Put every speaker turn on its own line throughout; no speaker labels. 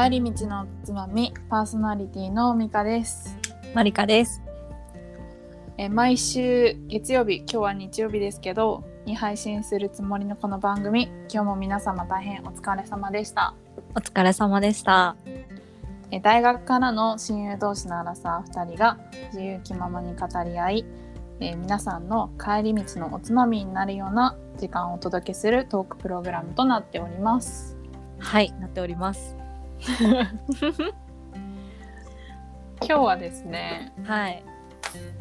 帰り道のつまみパーソナリティのミカです
マリカです。
え毎週月曜日今日は日曜日ですけどに配信するつもりのこの番組今日も皆様大変お疲れ様でした
お疲れ様でした。
え大学からの親友同士のアラサー2人が自由気ままに語り合いえ皆さんの帰り道のおつまみになるような時間をお届けするトークプログラムとなっております
はい、なっております。
今日はですね
はい。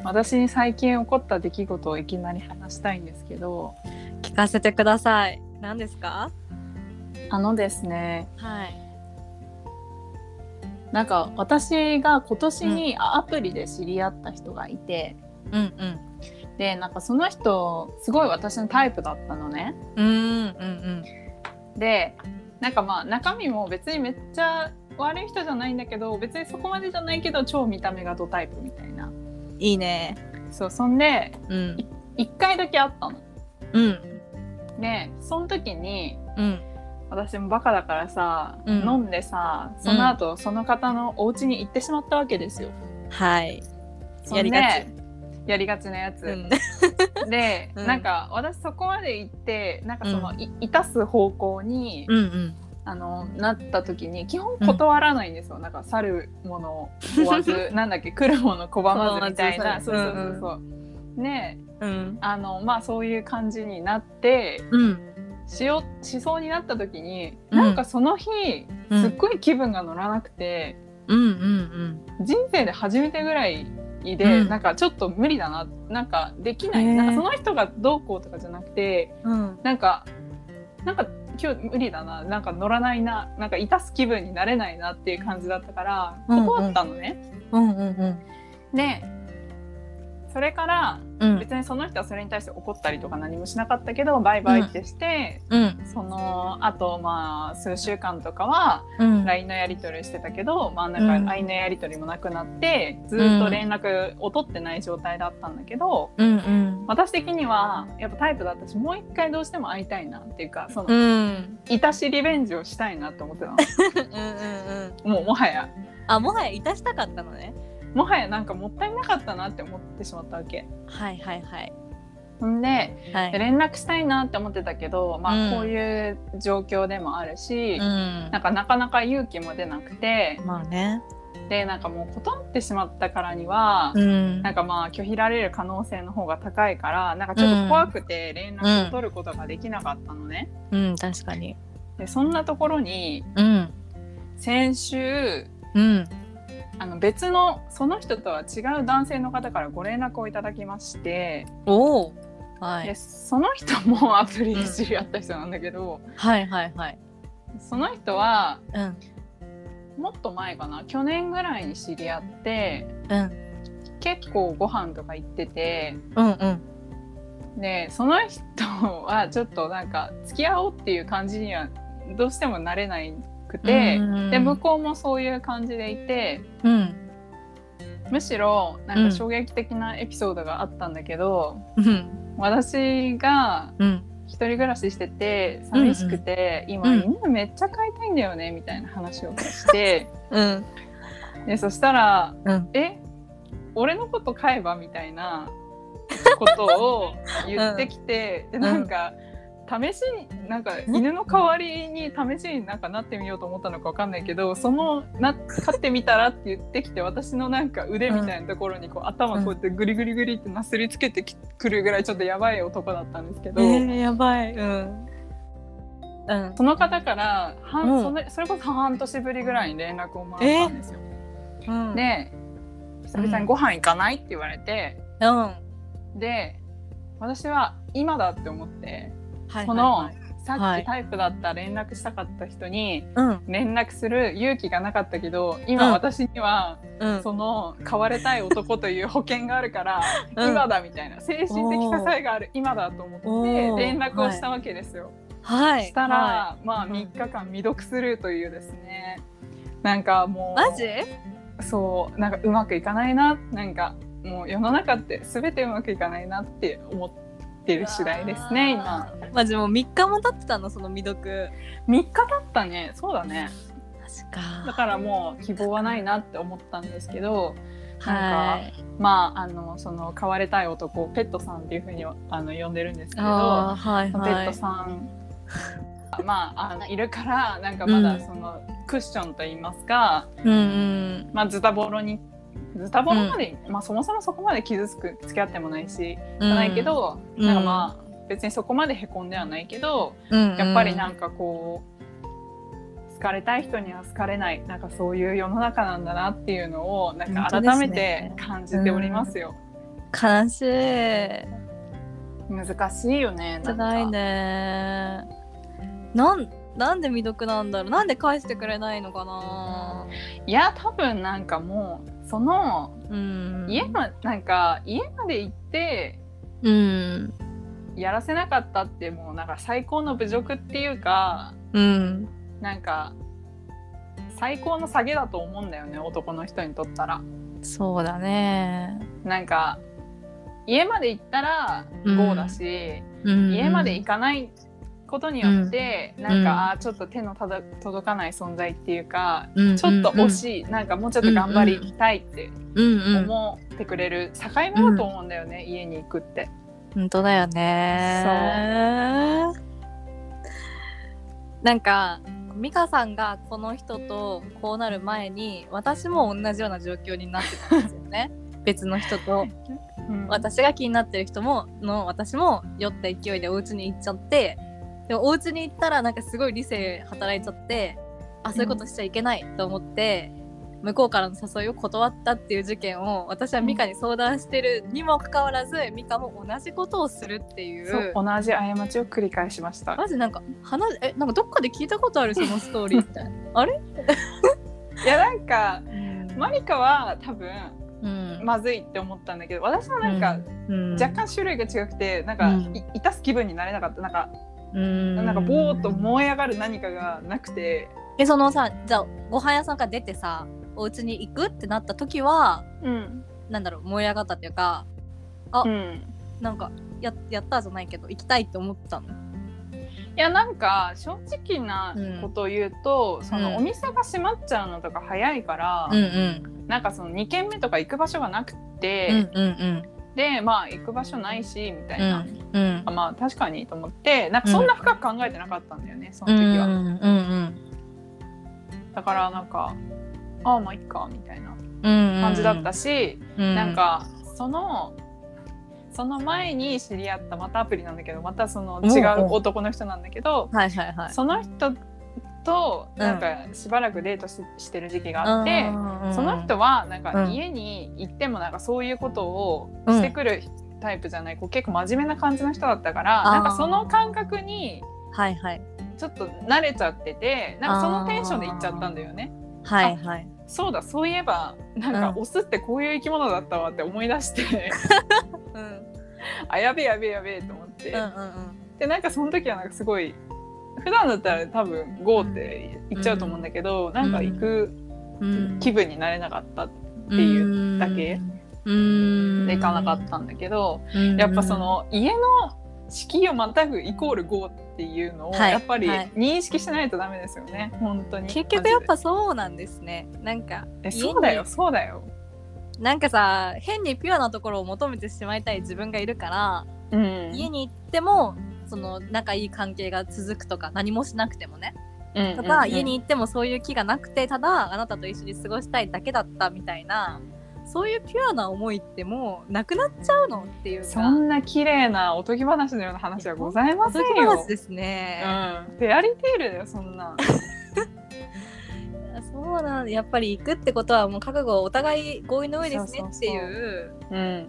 私に最近起こった出来事をいきなり話したいんですけど
聞かせてください。何ですか？
あのですね
はい。
なんか私が今年にアプリで知り合った人がいて、
うんうん。
でなんかその人すごい私のタイプだったのね。
うんうん
でなんかまあ中身も別にめっちゃ悪い人じゃないんだけど別にそこまでじゃないけど超見た目がドタイプみたいな。
うん。いいね。
そうそんで
うん。
1回だけ会ったの。
うん。
でその時に
うん。
私もバカだからさ、
うん
飲んでさその後、その方のお家に行ってしまったわけですよ。
はい。やりがち。
やりがちなやつ。
うん。
で、
うん
なんか私そこまで行ってなんかその、いいたす方向に、
うんうん。
あのなった時に基本断らないんですよ、なんか去るものを追わず なんだっけ来るもの拒まずみたいなそうそうそうそう。ね
うん。
あのまあそういう感じになって
うん。
しよしそうになった時に、
うん
なんかその日
うん
すっごい気分が乗らなくて、
うんうん
人生で初めてぐらいで、
うん
なんかちょっと無理だななんかできない、
へー
なんかその人がどうこうとかじゃなくて
うん。うん。
なんかなんか今日無理だななんか乗らないななんかいたす気分になれないなっていう感じだったから断ったのね。
うんうんうん。
でそれから
うん。
別にその人はそれに対して怒ったりとか何もしなかったけどバイバイってして、
うん。
そのあとまあ数週間とかは
うん。
LINE のやり取りしてたけど、まあ、
う
なんんか LINE のやり取りもなくなって、ずっと連絡を取ってない状態だったんだけど、
うんうん。
私的にはやっぱタイプだったしもう一回どうしても会いたいなっていうかその、
うん。
いたしリベンジをしたいなと思ってたの
うん。
もうもはや
あ、もはやいたしたかったのね。
もはやなんかもったいなかったなって思ってしまったわけ。
はいはいはい。
んで
はい。
連絡したいなって思ってたけど、ま
うん
あ、こういう状況でもあるし、
うん
なんかなかなか勇気も出なくて
まあね。
でなんかもう断ってしまったからには、
うん
なんかまあ拒否られる可能性の方が高いからなんかちょっと怖くて連絡を取ることができなかったのね。
うん、確かに。
でそんなところに
うん。
先週
うん。
あの別のその人とは違う男性の方からご連絡をいただきまして、
おお。は
で
い。
その人も アプリで知り合った人なんだけど、
はいはいはい。
その人は
うん。
もっと前かな去年ぐらいに知り合って
うん。
結構ご飯とか行ってて
うんうん。
でその人はちょっとなんか付き合おうっていう感じにはどうしてもなれなくて、
うん
で向こうもそういう感じでいて
うん。
むしろなんか衝撃的なエピソードがあったんだけど、
うん。
私が
うん。
一人暮らししてて寂しくて、今、
うん
犬めっちゃ飼いたいんだよねみたいな話をして
うん。
でそしたら
うん。
「え？俺のこと飼えば?」みたいなことを言ってきて、でなんか試しになんか犬の代わりに試しになんかなってみようと思ったのかわかんないけどそのな飼ってみたらって言ってきて私のなんか腕みたいなところにこう頭こうやってグリグリグリってなすりつけてくるぐらいちょっとやばい男だったんですけど。
えー、やばい。うん。うん。
その方から半、
うん
それそれこそ半年ぶりぐらいに連絡をもらったんですよ。
うん。
で久々にご飯行かないって言われて、
うん。
で私は今だって思って、
はい
その、
はい。
さ
はい
っきタイプだった連絡したかった人に
うん。
連絡する勇気がなかったけど今
うん。
私には
うん。
その飼われたい男という保険があるから、
うん。
今だみたいな精神的支えがある今だと思
お
って
ー。
連絡をしたわけですよ。
はい。
したら、
は
まあ
うん。
3日間未読スルーというですね。なんかもう
マジ？
そうなんかうまくいかないななんかもう世の中って全てうまくいかないなって思ってる次第ですね今。
マジもう3日も経ってたのその未読。
3日経ったね。そうだね。
か。
だからもう希望はないなって思ったんですけど
は
なん
い。
まああのその飼われたい男をペットさんっていうふうにあの呼んでるんですけれど、
はい
ペ
はい。
ットさん。まああのいるからなんかま
うん。
だその、クッションと言いますか、
うんうん。
まあ、ズタボロにズタボロまで、まあ、そもそもそこまで傷つく付き合ってもないし、じゃないけど、
うん。
なんかまあ別にそこまでへこんではないけど、
うんうん。
やっぱりなんかこう好かれたい人には好かれないなんかそういう世の中なんだなっていうのをなんか改めて感じておりますよ。
悲しい。
難しいよねなんか
辛いね。なんなんで未読なんだろう。なんで返してくれないのかな。い
や多分なんかもうその
うん。
家まなんか家まで行って
うん。
やらせなかったってもうなんか最高の侮辱っていうか
うん。
なんか最高の下げだと思うんだよね男の人にとったら。
そうだね。
なんか家まで行ったら
うん。
GO だし、
うん。
家まで行かないことによって、なん
うん。
か、ちょっと手の届かない存在っていうか、
うん。
ちょっと惜しい、なんかもうちょっと頑張りたいって
うんうん。
思ってくれる境目だと思うんだよね、家に行くって。
本当だよね。なんか美香さんがこの人とこうなる前に私も同じような状況になってたんですよね。別の人と。
うん。
私が気になってる人もの私も酔った勢いでお家に行っちゃってでもお家に行ったらなんかすごい理性働いちゃってあそういうことしちゃいけないと思って、向こうからの誘いを断ったっていう事件を私はミカに相談してるにもかかわらずミカも同じことをするっていう。
そう同じ過ちを繰り返しました。
マジなんか話えなんかどっかで聞いたことあるそのストーリー。みたいなあれ、
いやなんかマリカは多分
うん。
まずいって思ったんだけど私はなんか
うん。
若干種類が違くてなんか、
うん。
いいたす気分になれなかった。なんか
うん。
なんかボーっと燃え上がる何かがなくて、
えそのさじゃあご飯屋さんから出てさお家に行くってなった時は
うん。
なんだろう燃え上がったっていうか
うん、
なんかややったじゃないけど行きたいって思ったの？
いやなんか正直なことを言うと、その
うん。
お店が閉まっちゃうのとか早いから、
うん
なんかその2軒目とか行く場所がなく
うん
て、
うんうん
でまあ行く場所ないしみたいな、
うん。うん。
あまあ確かにと思ってなんかそんな深く考えてなかったんだよね、その
うん
時は、
うんうん。
だからなんかああまあいっかみたいな
うん
感じだったし、
うん。
なんかそのその前に知り合ったまたアプリなんだけどまたその違う。男の人なんだけど、
はいはいはい。
その人と
うん。
なんかしばらくデートししてる時期があって、
うん
その人はなんか
うん。
家に行ってもなんかそういうことを
うん。
してくるタイプじゃない、こう結構真面目な感じの人だったからなんかその感覚にちょっと慣れちゃっててなんかそのテンションで行っちゃったんだよね。
はいはい。
そうだそういえばなんか
うん。
オスってこういう生き物だったわって思い出して
うん。
あやべえやべえやべえと思って、
うんうん。
でなんかその時はなんかすごい普段だったら多分 GO って言っちゃうと思うんだけど、なんか行く
うん。
気分になれなかった
って
いうだけ
うん。
で行かなかったんだけど、
うん。
やっぱその家の敷居をまたぐイコール GO っていうのを
はい。
やっぱり
はい。
認識しないとダメですよね。本当に。
結局やっ
マ
ぱそうなんですね。なんか
えそうだよそうだよ。
なんかさ変にピュアなところを求めてしまいたい自分がいるから、
うん。
家に行ってもその仲いい関係が続くとか何もしなくてもね。
うん
とか、
うん。うん
家に行ってもそういう気がなくてただあなたと一緒に過ごしたいだけだったみたいなそういうピュアな思いってもうなくなっちゃうのっていうか。
そんな綺麗なおとぎ話のような話はございませんよ。
話ですね、
うん、フェアリーテールだよそんな。
そうなんやっぱり行くってことはもう覚悟お互い合意の上ですねっていう
うん。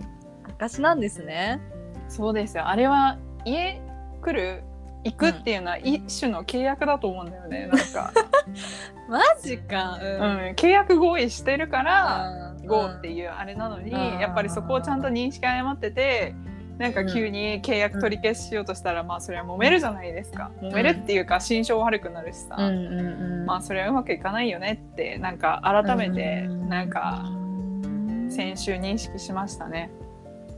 証なんですね。
そうですよ。あれは家来る行くっていうのは一種の契約だと思うんだよね、なんか、
マジかう
うん、契約合意してるから、
うん。
GO っていうあれなのに、
うん。
やっぱりそこをちゃんと認識誤っててなんか急に契約取り消ししようとしたら、まあそれは揉めるじゃないですか。揉めるっていうか心象悪くなるしさ、
うんうんうん。
まあそれはうまくいかないよねってなんか改めて
うん。
なんか先週認識しましたね。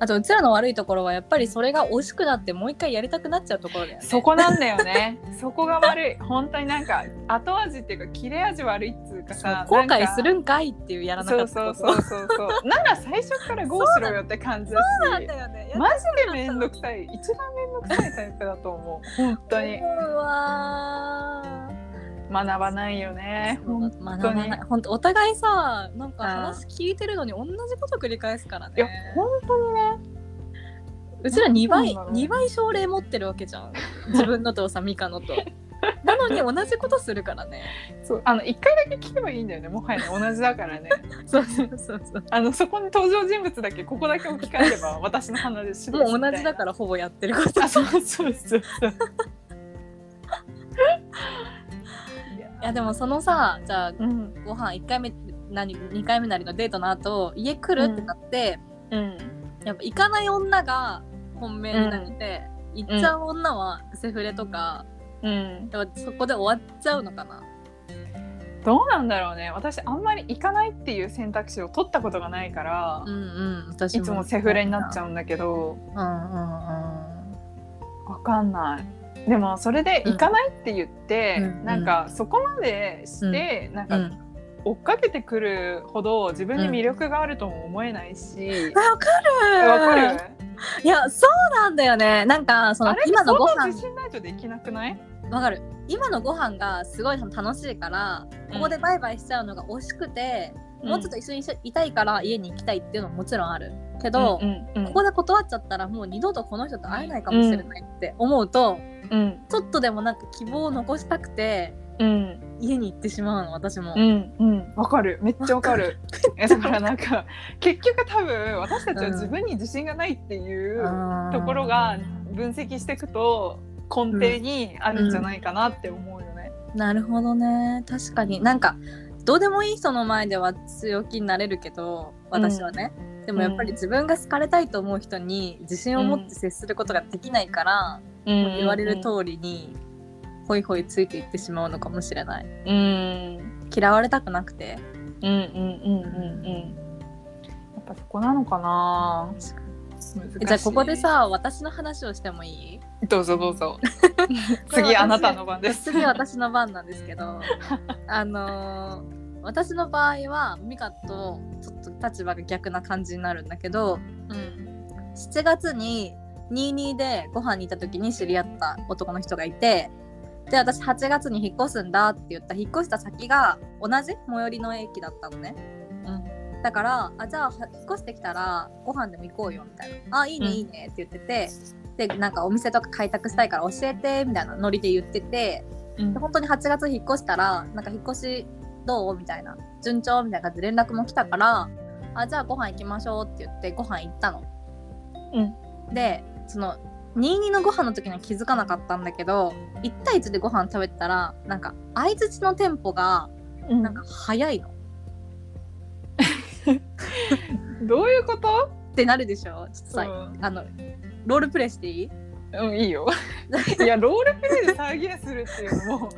あとうちらの悪いところはやっぱりそれが美味しくなってもう一回やりたくなっちゃうところだよね。
そこなんだよね。そこが悪い。本当になんか後味っていうか切れ味悪いっつうかさ
後悔するんかいっていうやらなか
そう
ったこと。
そうそうそうそう。なら最初からゴーしろよって感じだ
そうなん
し
だよね。
マジでめんどくさい。一番めんどくさいタイプだと思う。本当に。
うわ
学ばないよね。
ー
本
学
当に。
ばない。本当お互いさなんか
うん
話聞いてるのに同じこと繰り返すからね。
いや本当にね。
うちら2倍
なんだろう
2倍症例持ってるわけじゃん。自分のとさミカのと。なのに同じことするからね。
そうあの一回だけ聞けばいいんだよね。もはやね同じだからね。
そうそうそうそう。
あのそこに登場人物だけここだけ置き換えれば私の話
もう同じだからほぼやってること。
あそうそうそうそう
いやでもそのさじゃあ
うん
ご飯1回目何2回目なりのデートの後家来るってなって、
うん。
やっぱ行かない女が本命になって、行っちゃう女はセフレとか、
うん。
でもそこで終わっちゃうのかな。
どうなんだろうね。私あんまり行かないっていう選択肢を取ったことがないから、
うんうん私
いつもセフレになっちゃうんだけど。
うんうんうん。
わかんないでもそれで行かないって言って、
うん。
なんかそこまでして、なんか
うん
追っかけてくるほど自分に魅力があるとも思えないし、
わかる。
わかる？
いやそうなんだよね。なんかその今のご飯。
自信ないとできなくない？
わかる。今のご飯がすごい楽しいからここでバイバイしちゃうのが惜しくて、もうちょっと一緒にいたいから家に行きたいっていうのももちろんある。けど、
うんうん
ここで断っちゃったらもう二度とこの人と会えないかもしれないって思うと、
うん。
ちょっとでもなんか希望を残したくて
うん。
家に行ってしまうの私も。
うんうん。わかる。めっちゃわかる。えだからなんか結局多分私たちは自分に自信がないっていうところが分析していくと根底にあるんじゃないかなって思うよね。
なるほどね。確かに。なんかどうでもいい人の前では強気になれるけど私はね、でもやっぱり自分が好かれたいと思う人に自信を持って接することができないから、言われる通りにホイホイついていってしまうのかもしれない。
うん。
嫌われたくなくて。
うんうんうんうんうん。やっぱそこなのかな。
じゃあここでさ私の話をしてもいい？
どうぞどうぞ。次あなたの番です。
次私の番なんですけどあのー私の場合はミカとちょっと立場が逆な感じになるんだけど
うん
7月に22でご飯に行った時に知り合った男の人がいてで私8月に引っ越すんだって言った引っ越した先が同じ最寄りの駅だったのね、うん、だからあじゃあは引っ越してきたらご飯でも行こうよみたいな。あいいね
うん
いいねって言ってて、でなんかお店とか開拓したいから教えてみたいなノリで言ってて
うん。
で本当に8月引っ越したらなんか引っ越しどう？みたいな順調？みたいな感じで連絡も来たからあじゃあご飯行きましょうって言ってご飯行ったの。でその22のご飯の時には気づかなかったんだけど1対1でご飯食べてたらなんか相づちのテンポが
うん。
なんか早いの。
どういうこと？
ってなるでしょ？ちょっとさ、
うん
あのロールプレイしていい？
うん、いいよ。いや、ロールプレイで再現するっていうのも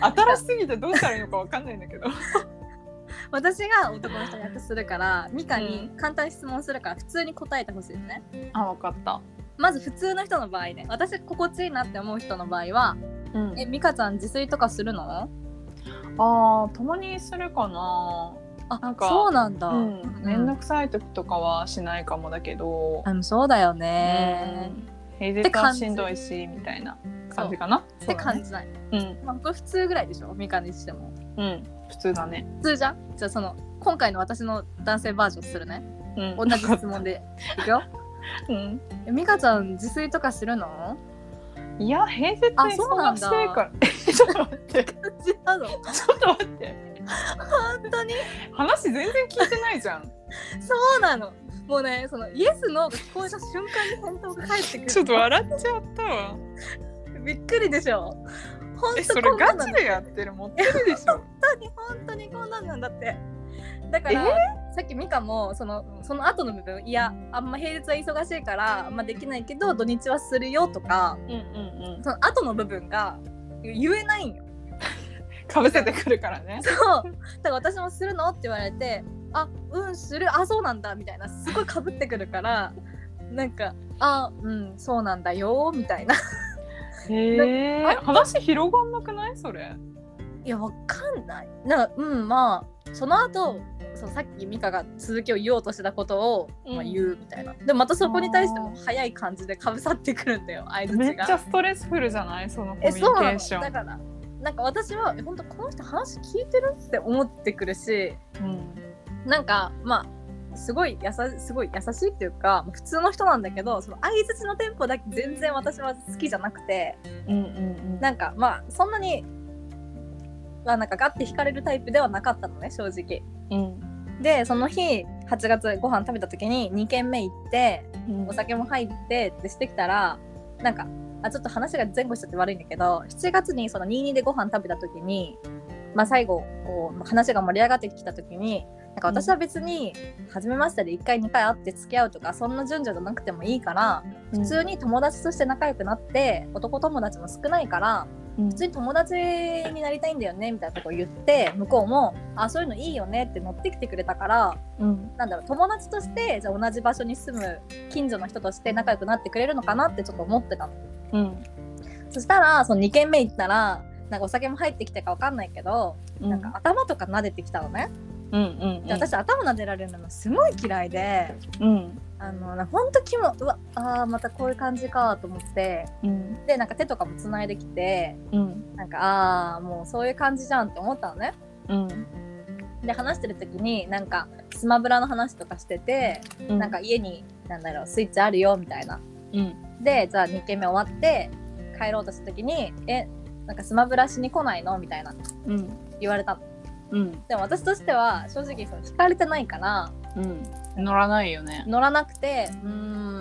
新しすぎてどうしたらいいのかわかんないんだけど。
私が男の人役するからミカに簡単に質問するから普通に答えてほしいですね。
あ、わかった。
まず普通の人の場合ね私心地いいなって思う人の場合は
うん「
えミカちゃん自炊とかするの?
ああ、共にするかな。」
あ
なんか
そうなんだ。
うん、めんどくさい時とかはしないかもだけど。
あのそうだよね。
うん平日はしんどいしみたいな感じかな。
って感じない。
うん、
まあ、普通ぐらいでしょ？ミカにしても。
うん、普通だね。
普通じゃん？じゃあその今回の私の男性バージョンするね。
うん、
同じ質問で。いくよ。
うん。
えミカちゃん自炊とかするの？
いや、平日
あそうなんだ
忙しいから。ちょっと待って。ちょっと待って。
本当に？
話全然聞いてないじゃん。
そうなの。もうね、そのイエスノーが聞こえた瞬間に返答が返ってくる。
ちょっと笑っちゃったわ。
びっくりでしょ。本
え、
当
それガチでやってる？持ってるでしょ。
本当に本当にこんなんなんだって。だから、さっきミカもそのその後の部分いやあんま平日は忙しいからあんまできないけど土日はするよとか
うんうんうん。
その後の部分が言えないんよ。
かぶせてくるからね。
そう。だから私もするの？って言われてあうんする。あそうなんだ。みたいな。すごいかぶってくるからなんかあうんそうなんだよ。みたいな。
へえ話広がんなくない？それ。
いやわかんない。なんかうんまあその後そうさっき美香が続きを言おうとしてたことを、まあ、
うん
言うみたいな、でもまたそこに対しても早い感じでかぶさってくるんだよ。相づ
めっ
ちが
ちゃストレスフルじゃない？そのコミュニケ
えそうなの。
ーション
だからなんか私はえ本当この人話聞いてるって思ってくるし
うん。
なんかまあすごいやさすごい優しいっていうか普通の人なんだけどその相づちのテンポだけ全然私は好きじゃなくて
うんうん
なんかまあそんなにまあなんかガッて惹かれるタイプではなかったのね正直。
うん。
でその日8月ご飯食べた時に2軒目行って
うん。
お酒も入ってってしてきたらなんかあちょっと話が前後しちゃって悪いんだけど7月にその22でご飯食べた時に、まあ、最後こう話が盛り上がってきた時になんか私は別に初めましてで1回2回会って付き合うとかそんな順序じゃなくてもいいから普通に友達として仲良くなって男友達も少ないから
普
普通に友達になりたいんだよねみたいなことを言って向こうもあそういうのいいよねって乗ってきてくれたから
うん。
なんだろう友達としてじゃあ同じ場所に住む近所の人として仲良くなってくれるのかなってちょっと思ってたの。
うん。
そしたらその2軒目行ったらなんかお酒も入ってきてか分かんないけど、なんか頭とか撫でてきたのね、
うんうん
で私頭撫でられるのもすごい嫌いで
うん
あのなほんとキモうわあーまたこういう感じかと思って。
うん。
でなんか手とかもつないできて
うん。
なんかああもうそういう感じじゃんって思ったのね。
うん。
で話してる時になんかスマブラの話とかしてて、
うん。
なんか家になんだろうスイッチあるよみたいな。
うん。
でじゃあ2軒目終わって帰ろうとした時に「えなんかスマブラしに来ないの?」みたいな。
うん。
言われたの。
うん。
でも私としては正直その聞かれてないから
うん乗らないよね。
乗らなくて「うー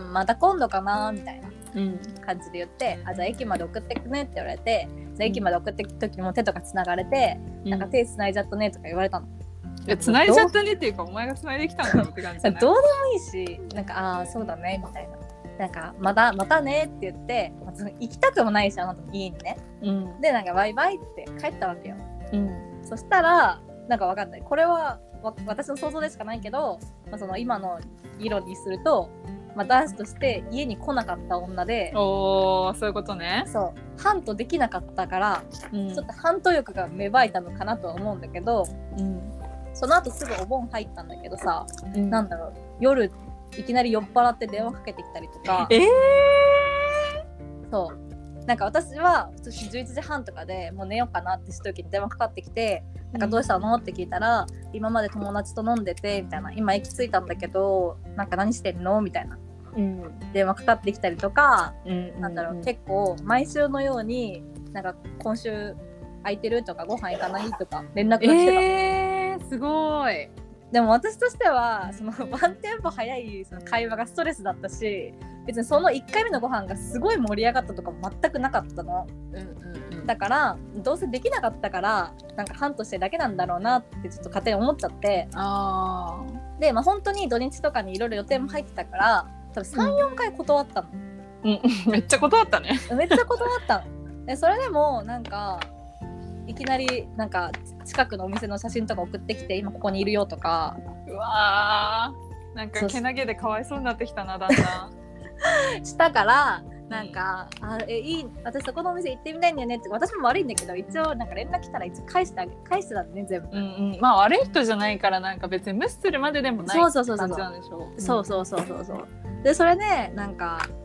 んまた今度かな」みたいな
うん。
感じで言って「あじゃあ駅まで送ってくね」って言われてじゃあ駅まで送ってく時も手とかつながれて「なんか手つないじゃったね」とか言われたの。
いや繋いじゃったねっていうかお前が繋いできたんだろうって感じ
どうでもいいしなんか「ああそうだね」みたいな。なんかまたまたねって言って、まあ行きたくもないしあなたの家にね。
うん。
でなんかバイバイって帰ったわけよ。
うん。
そしたらなんかわかんない。これはわ私の想像でしかないけど、まあ、その今の議論にすると、まあ、男子として家に来なかった女で
おーそういうことね。
そう。ハントできなかったから、
うん。
ちょっとハント欲が芽生えたのかなとは思うんだけど
うん。
その後すぐお盆入ったんだけどさ
うん。
なんだろう夜いきなり酔っ払って電話かけてきたりとか。
えー。
そうなんか私は普通に11時半とかでもう寝ようかなってした時に電話かかってきて「なんかどうしたの?」って聞いたら「今まで友達と飲んでて」みたいな「今駅着いたんだけどなんか何してんの?」みたいな。
うん。
電話かかってきたりとか、
うん。
なんだろう結構毎週のようになんか今週空いてる？とかご飯行かない？とか連絡が来てたの、
えー、すごい
でも私としてはそのワンテンポ早いその会話がストレスだったし別にその1回目のご飯がすごい盛り上がったとかも全くなかったの。
うんうんうん。
だからどうせできなかったからなんかハントしてるだけなんだろうなってちょっと勝手に思っちゃって。
あ
でまあ本当に土日とかにいろいろ予定も入ってたから多分34回断ったの、
ーうん。めっちゃ断ったね。
めっちゃ断ったの。でそれでもなんかいきなりなんか近くのお店の写真とか送ってきて今ここにいるよとか。
うわー。なん
そう。
かけなげでかわいそうになってきたなだんだん。
したからなんか「あえいい私そこのお店行ってみたいんだよね」って私も悪いんだけど一応なんか連絡来たら一応返してあげ返してたんだね全部、
うんうん。まあ悪い人じゃないからなんか別に無視するまででもない
そうそうそうそう
感じなん。でしょ
そうそうそうそうそう。でそれでなんか「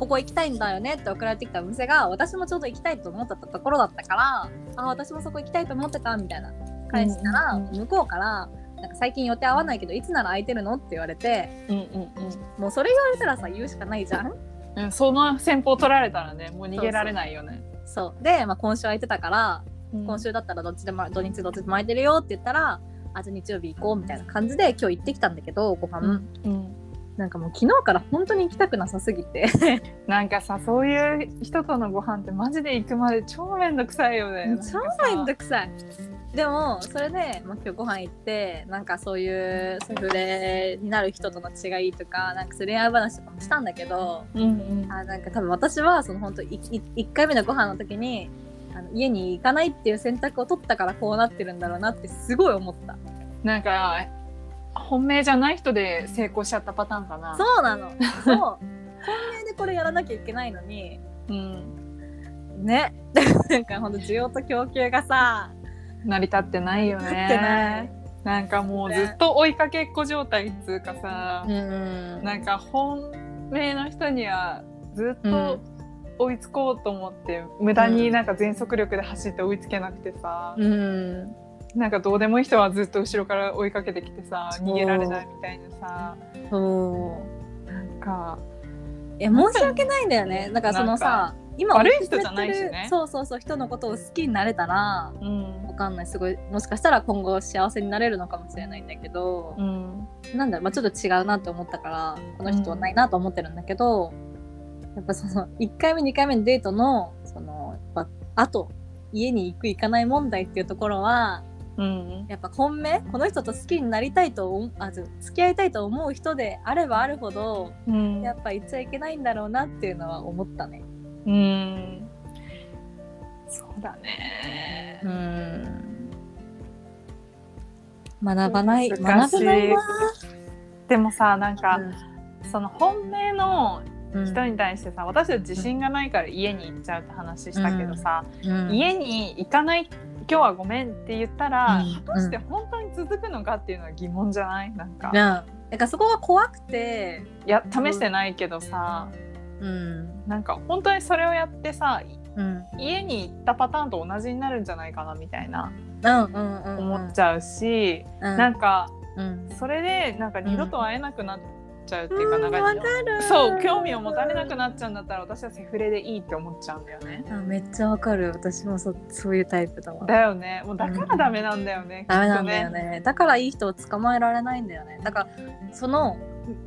ここ行きたいんだよね」って送られてきたお店が私もちょうど行きたいと思ってたところだったから「あ私もそこ行きたいと思ってた」みたいな返したら、
うんうん
向こうから「なんか最近予定合わないけどいつなら空いてるの?」って言われて
うんうん
もうそれ言われたらさ言うしかないじゃん？
うんうんその戦法取られたらねもう逃げられないよね。
そう。で、まあ、今週空いてたから
うん。
今週だったらどっちでも土日どっちでも空いてるよって言ったらあじゃあ日曜日行こうみたいな感じで今日行ってきたんだけどご飯、
うんうん
なんかもう昨日から本当に行きたくなさすぎて。
なんかさそういう人とのご飯ってマジで行くまで超めんどくさいよね。
超めんどくさい。でもそれで、まあ、今日ご飯行ってなんかそういうセフレになる人との違いとかなんかそういう恋愛話とかもしたんだけど
うんうん。
あなんか多分私はその本当いい1回目のご飯の時にあの家に行かないっていう選択を取ったからこうなってるんだろうなってすごい思った。
なんか本命じゃない人で成功しちゃったパターンかな。
そうなの。そう。本命でこれやらなきゃいけないのに。
うん、
ね。なんかほんと需要と供給がさ。
成り立ってないよ
立ってない。
ねなんかもうずっと追いかけっこ状態っつうかさ、
ん。
なんか本命の人にはずっと追いつこうと思って、無駄になんか全速力で走って追いつけなくてさ、
うん
なんかどうでもいい人はずっと後ろから追いかけてきてさ逃げられないみたいなさ。
そう。
なんか
いや申し訳ないんだよね。だからそのさ今
悪い人じゃないしね。
そうそうそう人のことを好きになれたら
うん。
わかんない。すごいもしかしたら今後幸せになれるのかもしれないんだけど、
うん。
なんだろう、まあ、ちょっと違うなって思ったからこの人はないなと思ってるんだけど、やっぱその1回目2回目のデートのそのやっぱあと家に行く行かない問題っていうところは
うん。
やっぱ本命？この人と好きになりたいとあず付き合いたいと思う人であればあるほど
うん。
やっぱ言っちゃいけないんだろうなっていうのは思ったね。
うん。そうだね。
うん。学ばない学べ
難しい。
ないな。
でもさなんか、その本命の
うん。
人に対してさ私は自信がないから家に行っちゃうって話したけどさ、
うん。
家に行かない今日はごめんって言ったら、
うん
果たして本当に続くのかっていうのは疑問じゃない？なんか、
うんなんかそこが怖くて、
いや試してないけどさ。
うん。
なんか本当にそれをやってさ
うん、
家に行ったパターンと同じになるんじゃないかなみたいな。
うんうんうん。
思っちゃうし、
うん。
なんか
うん。
それでなんか二度と会えなくなっちゃうっていうか、
うん
なんかそう興味を持たれなくなっちゃうんだったら私はセフレでいいって思っちゃうんだよね。
あめっちゃわかる。私もそそういうタイプだわ。
だよね。もうだからダメなんだよね、
ダメなんだよ。
ね。
だからいい人を捕まえられないんだよね。だからその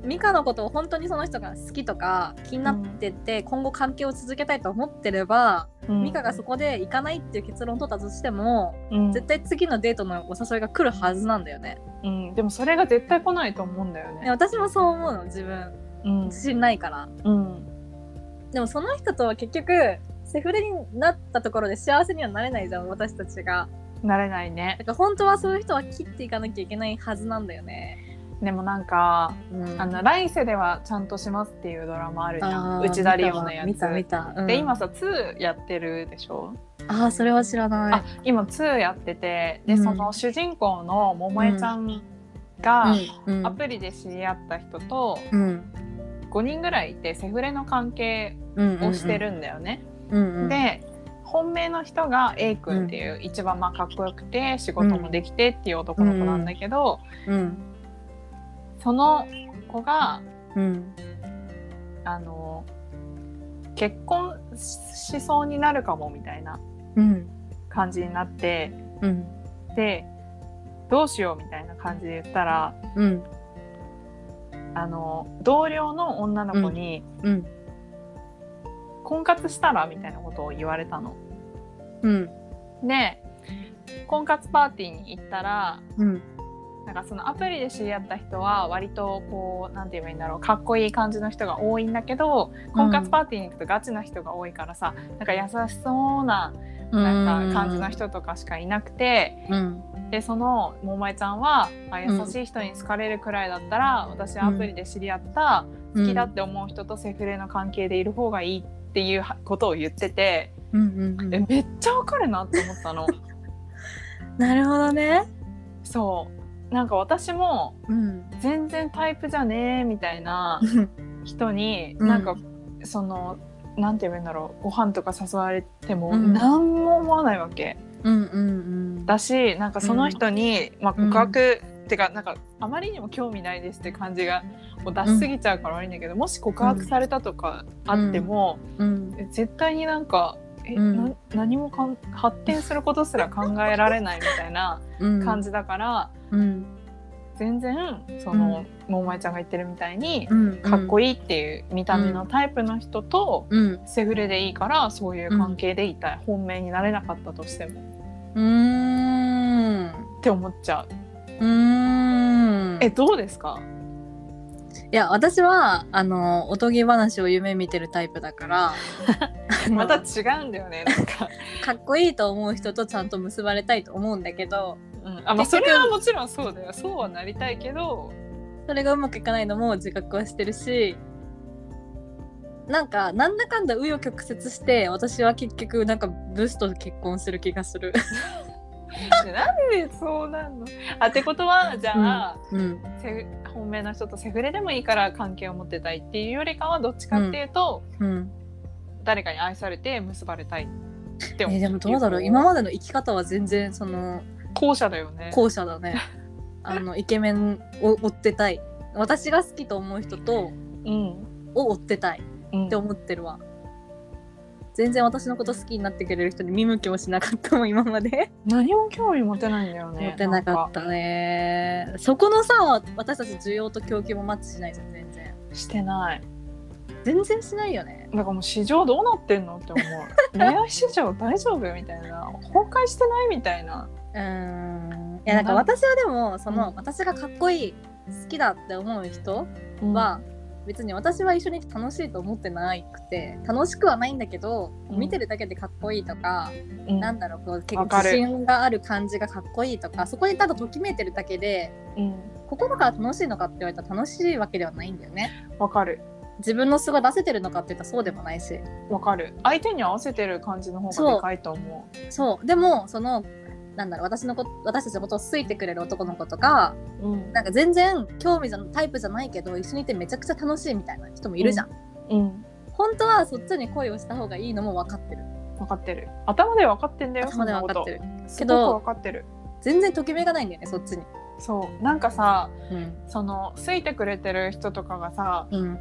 ミカのことを本当にその人が好きとか気になってて、今後関係を続けたいと思ってれば、
うん。
ミカがそこで行かないっていう結論を取ったとしても
うん。
絶対次のデートのお誘いが来るはずなんだよね。
うん、でもそれが絶対来ないと思うんだよ
で
ね。
私もそう思うの自分。
うん。
自信ないから。
うん。
でもその人とは結局セフレになったところで幸せにはなれないじゃん私たちが。
なれないね。
だから本当はそういう人は切っていかなきゃいけないはずなんだよね、
でもなんか、
うん。
あの来世ではちゃんとしますっていうドラマあるじゃん。内田理央のやつ。
見た見たうん。
で今さ2やってるでしょ、
ああそれは知らない。
あ今2やっててで、
うん。
その主人公の桃江ちゃんが、アプリで知り合った人と
うん。
5人ぐらいいてセフレの関係をしてるんだよね。で本命の人が A 君っていう、一番まあかっこよくて仕事もできてっていう男の子なんだけど、
うん
その子が
うん。
あの結婚しそうになるかもみたいな
うん。
感じになって
うん。
でどうしようみたいな感じで言ったら
うん。
あの同僚の女の子に
うん。
婚活したらみたいなことを言われたの。
うん。
で婚活パーティーに行ったら
うん
なんかそのアプリで知り合った人は割とこうなんて言えばいいんだろうかっこいい感じの人が多いんだけど婚活パーティーに行くとガチな人が多いからさなんか優しそうななんか感じの人とかしかいなくて
うん。
でその桃江ちゃんはあ優しい人に好かれるくらいだったら、私はアプリで知り合った好きだって思う人とセフレの関係でいる方がいいっていうことを言ってて、
うんうんうん。
えめっちゃわかるなって思ったの。
なるほどね。
そうなんか私も
うん。
全然タイプじゃねえみたいな人に、
うん。
なんかそのなんて言うんだろうご飯とか誘われても
うん。
何も思わないわけ、
うんうんうん。
だしなんかその人に、まあ、
うん。
告白、ってかなんかあまりにも興味ないですって感じがもう出しすぎちゃうから悪いんだけど、もし告白されたとかあっても、絶対になんかえ、
うん。
な何もかん発展することすら考えられないみたいな
うん。
感じだから、
うん。
全然その、桃江ちゃんが言ってるみたいに、
うん。
かっこ
いい
っていう見た目のタイプの人と、
うん。
セフレでいいからそういう関係でいたい、本命になれなかったとしても。
うーん。
って思っちゃう。
うーん。
えどうですか？
いや私はあのおとぎ話を夢見てるタイプだから
また違うんだよねなんか。
かっこいいと思う人とちゃんと結ばれたいと思うんだけど
うんあまあそれはもちろんそうだよそうはなりたいけど
それがうまくいかないのも自覚はしてるしなんかなんだかんだ紆余曲折して私は結局なんかブスと結婚する気がする。
なんでそうなんの？あってことはじゃあ、
うん
せ本命の人とセフレでもいいから関係を持ってたいっていうよりかはどっちかっていうと、
うん、
誰かに愛されて結ばれたいって思
えでもどうだろう。今までの生き方は全然その
後者だよね。
後者だね。あのイケメンを追ってたい。私が好きと思う人と
うん、
を追ってたい
うん
って思ってるわ全然私のこと好きになってくれる人に見向きもしなかったもん今まで。
何も興味持てないんだよね。
持ってなかったね。そこのさ私たち需要と供給もマッチしないじゃん全然。
たしてない。
全然しないよね。
だからもう市場どうなってんのって思う。恋愛市場大丈夫みたいな。崩壊してないみたいな。
うーん。いやなんか私はでもその、
うん。
私がかっこいい好きだって思う人は、別に私は一緒に楽しいと思ってなくて楽しくはないんだけど、
うん。
見てるだけでかっこいいとか、
うん。
なんだろうこう結構自信がある感じがかっこいいとかそこにただときめいてるだけで
うん。
心から楽しいのかって言われたら楽しいわけではないんだよね。
わかる。
自分の素が出せてるのかって言ったらそうでもないし。
わかる。相手に合わせてる感じの方がでかいと思
そう。でもそのなんだろう私のこ私たちのことを好いてくれる男の子とか
う、うん。
なんか全然興味じゃタイプじゃないけど一緒にいてめちゃくちゃ楽しいみたいな人もいるじゃん、
うん、
本当はそっちに恋をした方がいいのも分かってる。
分かってる。頭で分かってんだよ
頭で分かって
る。
る
けど分かってる。
全然ときめがないんだよねそっちに。
そう。なんかさ
うん。
その好いてくれてる人とかがさ
うん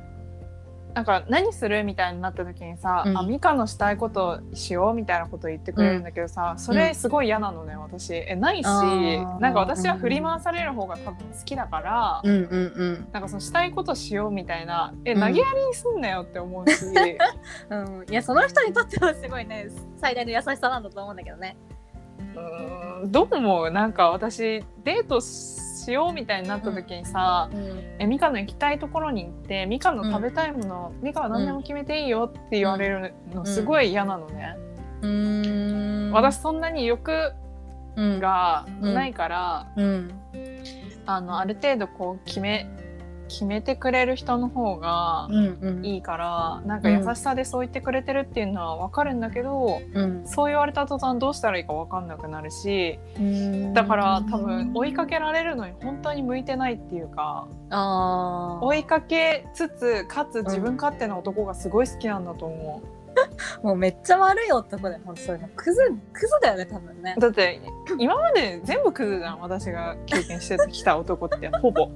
なんか何する？みたいになった時にさ、
うん。
あミカのしたいことしようみたいなこと言ってくれるんだけどさ、それすごい嫌なのね私。えないしなんか私は振り回される方が多分好きだから、
うんうんうん。
なんかそのしたいことしようみたいなえ
うん。
投げやりにすんなよって思うし、
うん、いやその人にとってはすごいね最大の優しさなんだと思うんだけどね。
うーんどう思う？なんか私デートしようみたいになった時にさ、
うん。
えミカの行きたいところに行ってミカの食べたいもの、ミカは何でも決めていいよって言われるのすごい嫌なのね、
うーん。
私そんなに欲
うん
がないから、
うん。
あのある程度こう決め決めてくれる人の方が
うんうん。
いいから、なんか優しさでそう言ってくれてるっていうのは分かるんだけど、
うん。
そう言われた途端どうしたらいいか分かんなくなるし
うん。
だから多分追いかけられるのに本当に向いてないっていうか追いかけつつかつ自分勝手な男がすごい好きなんだと思
もうめっちゃ悪い男だよほんとそういうの。クズクズだよね多分ね。
う。だって今まで全部クズじゃん私が経験してきた男ってほぼ。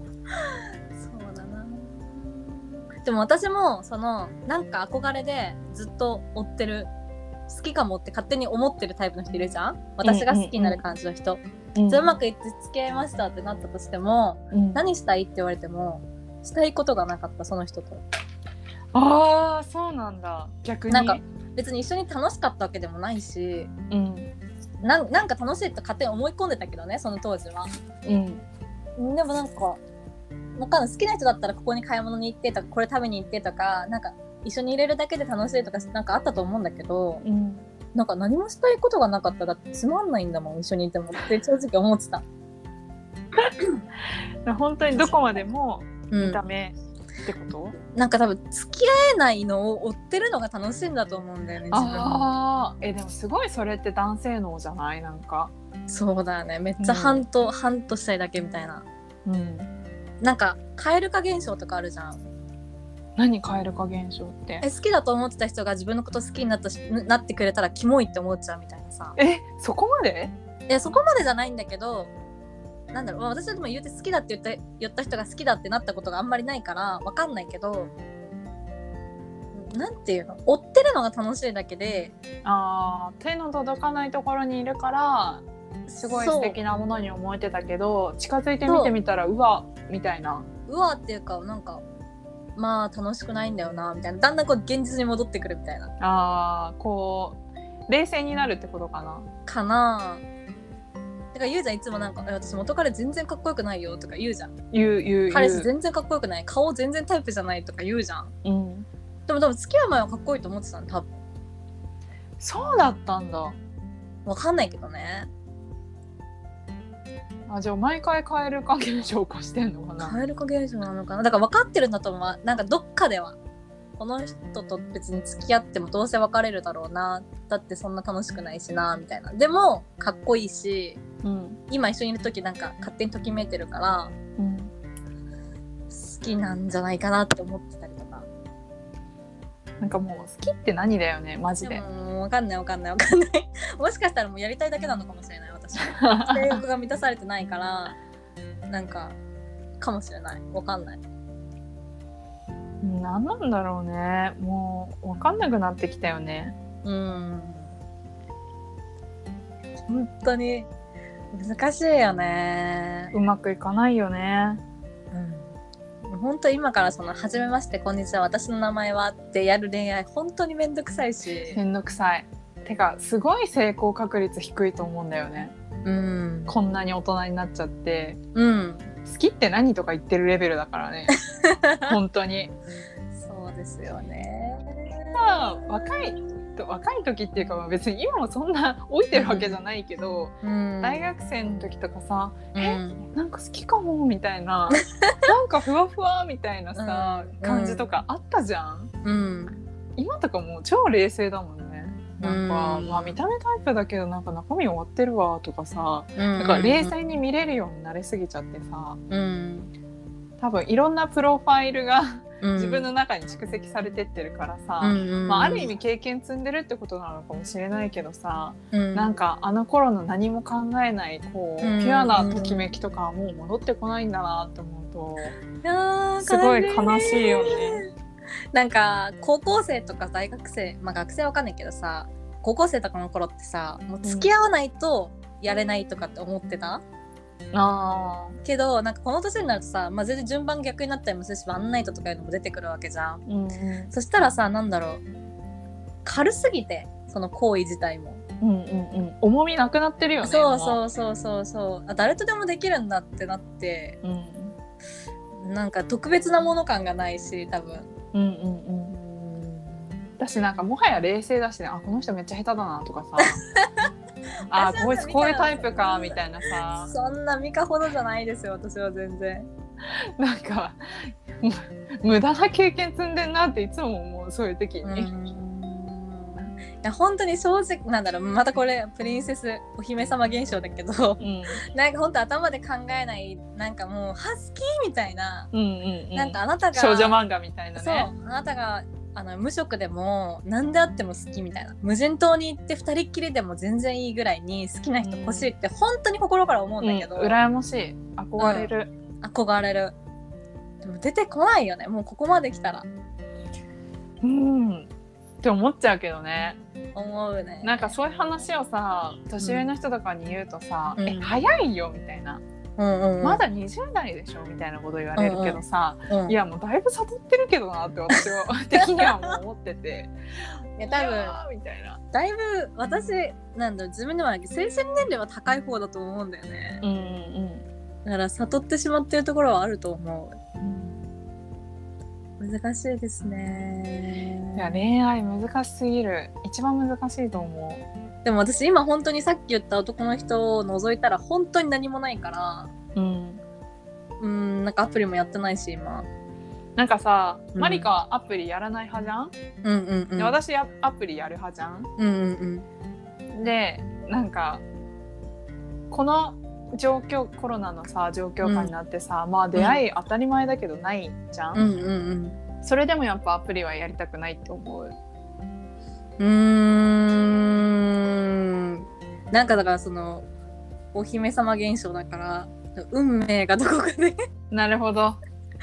でも私もそのなんか憧れでずっと追ってる好きかもって勝手に思ってるタイプの人いるじゃん？私が好きになる感じの人、
うん
じゃあうまくいって付き合いましたってなったとしても
うん。
何したいって言われてもしたいことがなかったその人と。
ああそうなんだ。逆に？
なんか別に一緒に楽しかったわけでもないし
うん。
なんなんか楽しいと勝手に思い込んでたけどねその当時は。
うん。
でもなんかわかんない。好きな人だったらここに買い物に行ってとかこれ食べに行ってとかなんか一緒にいれるだけで楽しいとかなんかあったと思うんだけど
うん。
なんか何もしたいことがなかったらつまんないんだもん一緒にいてもって正直思ってた、
本当にどこまでも
うん。
見た目ってこと、
なんか多分付き合えないのを追ってるのが楽しいんだと思うんだよね自分
ああえでもすごいそれって男性能じゃない？なんか。
そうだよね。めっちゃハンと、ハンとしたいだけみたいな。
うん
なんか蛙化現象とかあるじゃん。
何蛙化現象って？
え好きだと思ってた人が自分のこと好きになったしなってくれたらキモいって思っちゃうみたいなさ。
えそこまで？
いやそこまでじゃないんだけどなんだろう、まあ、私はでも言うて好きだって言った言った人が好きだってなったことがあんまりないからわかんないけどなんていうの？追ってるのが楽しいだけで
あー手の届かないところにいるからすごい素敵なものに思えてたけど近づいて見てみたらうわみたいな。
うわっていうかなんかまあ楽しくないんだよなみたいな。だんだんこう現実に戻ってくるみたいな。
あーこう冷静になるってことかな。
かな。だから言うじゃんいつもなんかえ「私元彼全然かっこよくないよ」とか言うじゃん。
言う言う言う。
彼氏全然かっこよくない。顔全然タイプじゃないとか言うじゃん。
うん、
でも多分付き合う前はかっこいいと思ってたの多分。
そうだったんだ。
わかんないけどね
あじゃあ毎回蛙化現象化してんのかな？
蛙化現象なのかな？だから分かってるんだと思う。なんかどっかでは。この人と別に付き合ってもどうせ別れるだろうな。だってそんな楽しくないしなみたいな。でもかっこいいし
うん。
今一緒にいる時なんか勝手にときめいてるから
うん。
好きなんじゃないかなって思ってたりとか。
なんかもう好きって何だよねマジで。
でも分かんない分かんない分かんない。もしかしたらもうやりたいだけなのかもしれない私は性欲が満たされてないからなんかかもしれない。分かんない。
何なんだろうね。もう分かんなくなってきたよね。
うん。本当に難しいよね。
うまくいかないよね。
うん。本当今からその「はじめましてこんにちは私の名前は」ってやる恋愛本当にめんどくさいし。
めんどくさいてかすごい成功確率低いと思うんだよね。
うん。
こんなに大人になっちゃって。
うん。
好きって何とか言ってるレベルだからね。本当に。
そうですよね。
さ若い若い時っていうかまあ別に今もそんな老いてるわけじゃないけど、
うん。
大学生の時とかさ
う
え
ん
なんか好きかもみたいな。なんかふわふわみたいなさ、
うん。
感じとかあったじゃん。
うん。
今とかもう超冷静だもんねなんか、
うん。
まあ見た目タイプだけどなんか中身終わってるわとかさ、
な
なんか冷静に見れるようになりすぎちゃってさ
うん。
多分いろんなプロファイルが
うん。
自分の中に蓄積されてってるからさ、
うんうん
まあ、ある意味経験積んでるってことなのかもしれないけどさ、
うん。
なんかあの頃の何も考えないこう、
うん。
ピュアなときめきとかはもう戻ってこないんだなって思うと
いやー
すごい悲しいよね。
なんか高校生とか大学生まあ学生はわかんないけどさ高校生とかの頃ってさもう付き合わないとやれないとかって思ってた、
あ
けどなんかこの年になるとさ、まあ、全然順番逆になったりもするしワンナイトとかいうのも出てくるわけじゃん。
んうん。
そしたらさなんだろう。軽すぎてその行為自体も。
うんうんうん、重みなくなってるよね。
そう
う、
そうそうそうそう。あ誰とでもできるんだってなって。
うん、
なんか特別なもの感がないし多分
うんうんうん。私なんかもはや冷静だしね。あこの人めっちゃ下手だなとかさ。あこいつこういうタイプかみたいなさ。
そんなミカほどじゃないですよ私は全然。
なんかむ無駄な経験積んでんなっていつも思うそういう時に。
いや本当に正直なんだろう。またこれプリンセスお姫様現象だけど。
うん。
なんか本当頭で考えないなんかもうハスキーみたいな、
うんうんうん、
なんかあなたが
少女漫画みたいな
そう。
ね。
あなたがあの無職でも何であっても好きみたいな。無人島に行って二人っきりでも全然いいぐらいに好きな人欲しいって本当に心から思うんだけど、
うん、羨ましい。憧れる、
憧れる。でも出てこないよね。もうここまで来たら。
うんって思っちゃうけどね。
思うね。
なんかそういう話をさ年上の人とかに言うとさ「
うん。
え早いよ」みたいな、
うんうんうん、
まだ20代でしょ」みたいなこと言われるけどさ、
うん、
いやもうだいぶ悟ってるけどなって私は 的にはもう思ってて。
いや多分
みたいな。
だいぶ私なんだろう自分でもないけど精神年齢は高い方だと思うんだよね。
うんうん
だから悟ってしまってるところはあると思
うん
う難しいですね。
いや恋愛難しすぎる。一番難しいと思
でも私今本当にさっき言った男の人を除いたら本当に何もないから。
う、うん、
うんなんかアプリもやってないし今。
なんかさ、
うん。
マリカはアプリやらない派じゃん、
うんうんうん。
で私やアプリやる派じゃん？
うんうんうん。
でなんかこの状況コロナのさ状況下になってさ、まあ出会い当たり前だけどないじゃん、
うんうんうん。
それでもやっぱアプリはやりたくないって思う。
うーん。なんかだからそのお姫様現象だから運命がどこかで。
なるほど。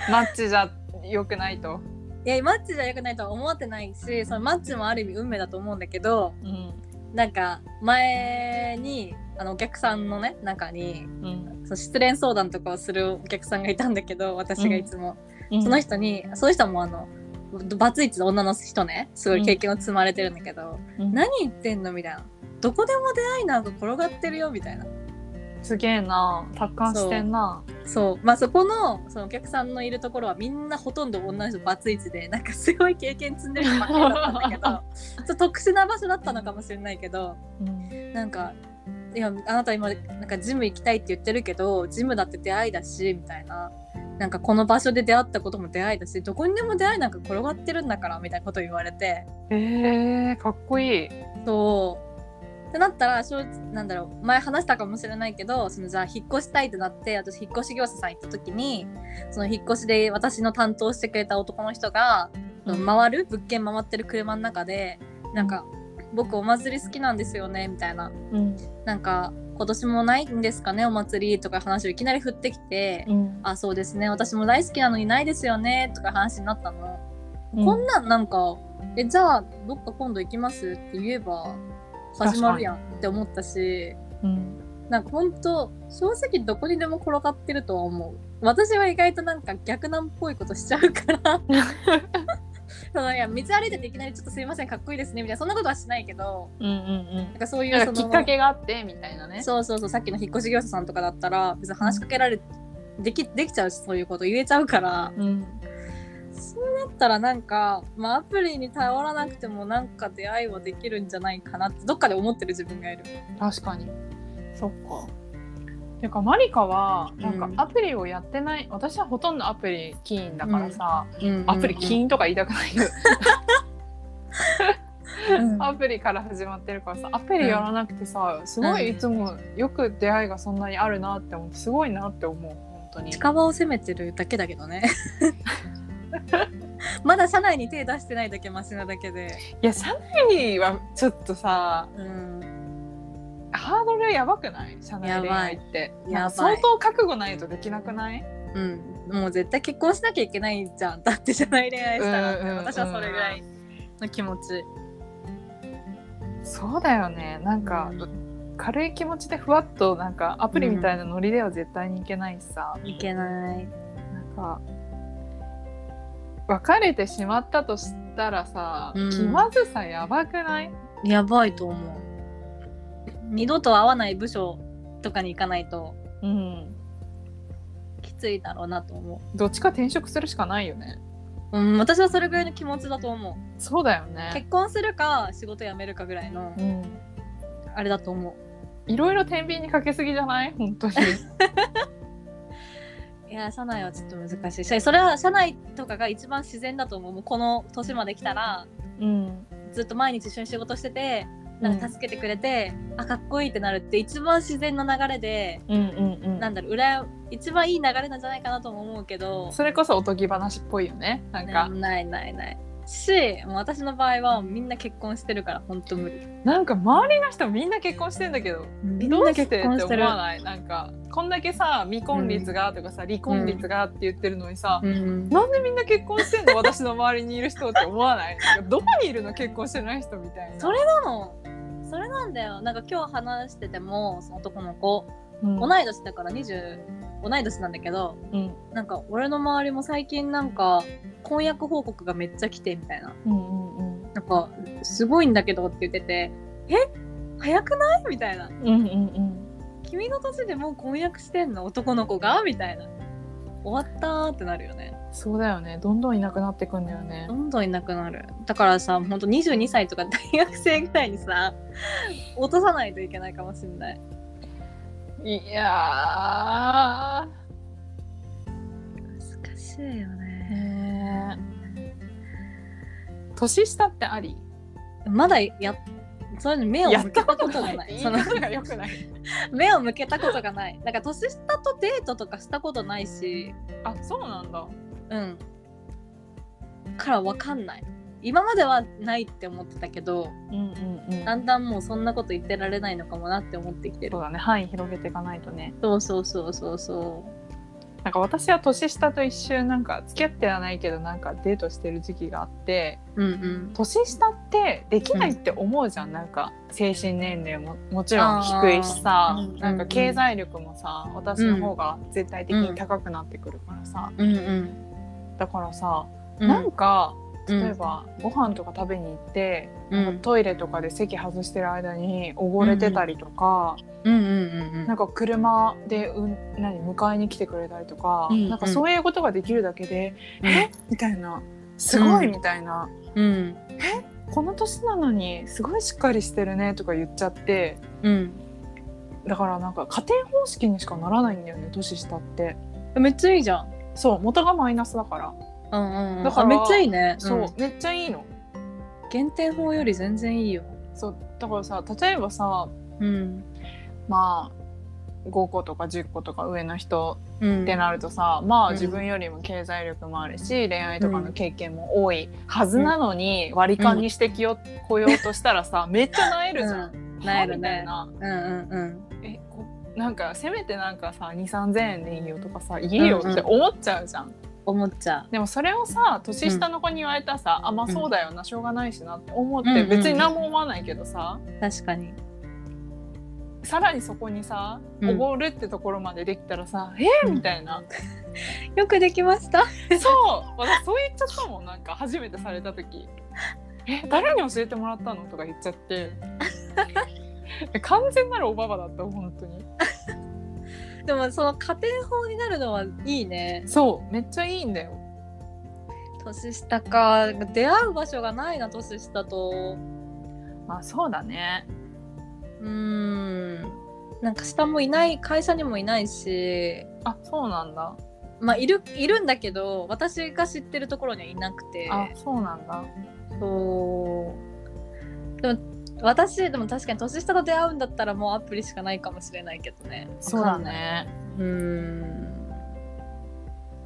マッチじゃ良くないと、
いやマッチじゃ良くないとは思ってないしそのマッチもある意味運命だと思うんだけど
うん。
なんか前にあのお客さんのね中に
うん。
そう失恋相談とかをするお客さんがいたんだけど私がいつも、
うん、
その人にその人もあのバツイチの女の人ねすごい経験を積まれてるんだけど、
うん。
何言ってんのみたいな。どこでも出会いなんか転がってるよみたいな。
すげえな。達観してんな。
そう。まあそこのそのお客さんのいるところはみんなほとんど女の人バツイチでなんかすごい経験積んでる人ばっかりだったんだけど ちょっと特殊な場所だったのかもしれないけど
うん。
なんかいやあなた今なんかジム行きたいって言ってるけどジムだって出会いだしみたいな。なんかこの場所で出会ったことも出会いだしどこにでも出会いなんか転がってるんだからみたいなこと言われて。
えー、かっこいい。
そう。ってなったらなんだろう前話したかもしれないけどそのじゃあ引っ越したいってなって私引っ越し業者さん行った時にその引っ越しで私の担当してくれた男の人が、
うん。
回る？物件回ってる車の中でなんか「僕お祭り好きなんですよね」みたいな。
うん。
なんか今年もないんですかねお祭りとか話をいきなり振ってきて、
うん。
あそうですね私も大好きなのにないですよねとか話になったの、
うん。
こんなんなんかえじゃあどっか今度行きます？って言えば始まるやんって思ったし
うん。
なんかほんと正直どこにでも転がってるとは思う。私は意外となんか逆難っぽいことしちゃうから そのいや道歩いてていきなりちょっとすいませんかっこいいですねみたいなそんなことはしないけど
うんうん
なんかそう
うん
いうその
きっかけがあってみたいなね。
そうそうそうさっきの引っ越し業者さんとかだったら別に話しかけられできできちゃうしそういうこと言えちゃうから
うん。
そうなったらなんか、まあ、アプリに頼らなくてもなんか出会いはできるんじゃないかなってどっかで思ってる自分がいる。
確かに。そっかてかマリカはなんか
うん。
アプリをやってない、私はほとんどアプリキーンだからさ、
うん。
アプリキーンとか言いたくない。けど、
うん。
アプリから始まってるからさアプリやらなくてさすごいいつもよく出会いがそんなにあるなって思ってすごいなって思う本当に。
近場を攻めてるだけだけどね。まだ社内に手出してないだけマシなだけで、
いや社内はちょっとさ
うん、
ハードルやばくない？社内恋愛って。相当覚悟ないとできなくない？
うん、もう絶対結婚しなきゃいけないじゃん。だって社内恋愛したらって、
うんうんうん
私はそれぐらいの気持ち。
そうだよね。なんか、
うん
軽い気持ちでふわっとなんかアプリみたいなノリでは絶対にいけないしさ、
いけない。
なんか別れてしまったとしたらさ、
うん。
気まずさやばくない？
やばいと思う二度と会わない部署とかに行かないと
うん。
きついだろうなと思
どっちか転職するしかないよね。
う、うん、私はそれぐらいの気持ちだと思う。
そうだよね。
結婚するか仕事辞めるかぐらいの
うん。
あれだと思う。
いろいろ天秤にかけすぎじゃない？本当に。
いや社内はちょっと難しい。しそれは社内とかが一番自然だと思う。もうこの年まで来たら
うん。
ずっと毎日一緒に仕事しててなんか助けてくれて、あかっこいいってなるって一番自然な流れで
うんうんうん。
なんだろう羨一番いい流れなんじゃないかなとも思うけど
それこそおとぎ話っぽいよねなんか、
ねないないない。しもう私の場合はみんな結婚してるから本当無理。
なんか周りの人みんな結婚してんだけど
みん。な
どうしてって思わない？なんかこんだけさ未婚率がとかさ、離婚率がって言ってるのにさ、
うん。
なんでみんな結婚してんの？私の周りにいる人って思わない？どこにいるの？結婚してない人みたいな。
それなの？それなんだよ。なんか今日話しててもその男の子、
うん。
同い年だから20同い年なんだけど
うん。
なんか俺の周りも最近なんか婚約報告がめっちゃ来てみたいな。
うんうんうん。
なんかすごいんだけどって言っててえ？早くない？みたいな。
うんうんうん。
君の年でもう婚約してんの？男の子が？みたいな。終わったーってなるよね
そうだよね。どんどんいなくなってくんだよね。
どんどんいなくなる。だからさほんと22歳とか 大学生ぐらいにさ落とさないといけないかもしんない。
いや
難しいよ
ー
ね
ね年下ってあり？
まだやそういうの目を向けたことがない。その目を向けたことがない。なんか年下とデートとかしたことないし。
あそうなんだ
うん。からわかんない。今まではないって思ってたけど
うんうんうん。
だんだんもうそんなこと言ってられないのかもなって思ってきてる。
そうだね。範囲広げていかないとね。
そうそうそうそうそ
なんか私は年下と一瞬なんか付き合ってはないけどなんかデートしてる時期があって
ううんうん。
年下ってできないって思うじゃん、なんか精神年齢ももちろん低いしさなんか経済力もさ私の方が絶対的に高くなってくるからさ、
うんうん
だからさ、
うん。
なんか
うん。
例えばご飯とか食べに行って、
うん。
トイレとかで席外してる間に溺れてたりとか、
うんうんうん
なんか車でうん何迎えに来てくれたりとか、
うん
なんかそういうことができるだけで、
うん。
え？みたいな。すごい
うん。
みたいな、
うん。
この年なのにすごいしっかりしてるねとか言っちゃって。
うん。
だからなんか加点方式にしかならないんだよね年下って。
めっちゃいいじゃん
そう元がマイナスだから、
うんうん、うん、
だから
あめっちゃいいね。
そう、
ん。
めっちゃいいの。
減点法より全然いいよ。
そうだからさ例えばさ
うん。
まあ5個とか10個とか上の人
うん。
ってなるとさ、まあ
うん。
自分よりも経済力もあるし、恋愛とかの経験も多いはずなのに、割り勘にしてきよ、来ようとしたらさめっちゃなえるじゃん。
うん。なえるね。
はみたいな。
うんうん
なんかせめてなんかさ2 3 0 0円でいいよとかさ言えよって思っちゃうじゃん。
思っちゃ
でもそれをさ年下の子に言われたらさ、あまあそうだよなしょうがないしなって思って、
うんうん
別に何も思わないけどさ、
う確かに。
さらにそこにさ
うん。
おごるってところまでできたらさ、えー、みたいな。
よくできました。
そう。私そう言っちゃったもんなんか初めてされた時「え誰に教えてもらったの?」とか言っちゃって。え 完全なるおばばだった本当に。
でもその加点法になるのはいいね。
そうめっちゃいいんだよ。
年下か出会う場所がないな年下と。
まあそうだね。
うーん。なんか下もいない会社にもいないし。
あそうなんだ。
まあいるいるんだけど私が知ってるところにはいなくて。
あそうなんだ。
そう。でも私でも確かに年下と出会うんだったらもうアプリしかないかもしれないけどね。
そうだね。
うーん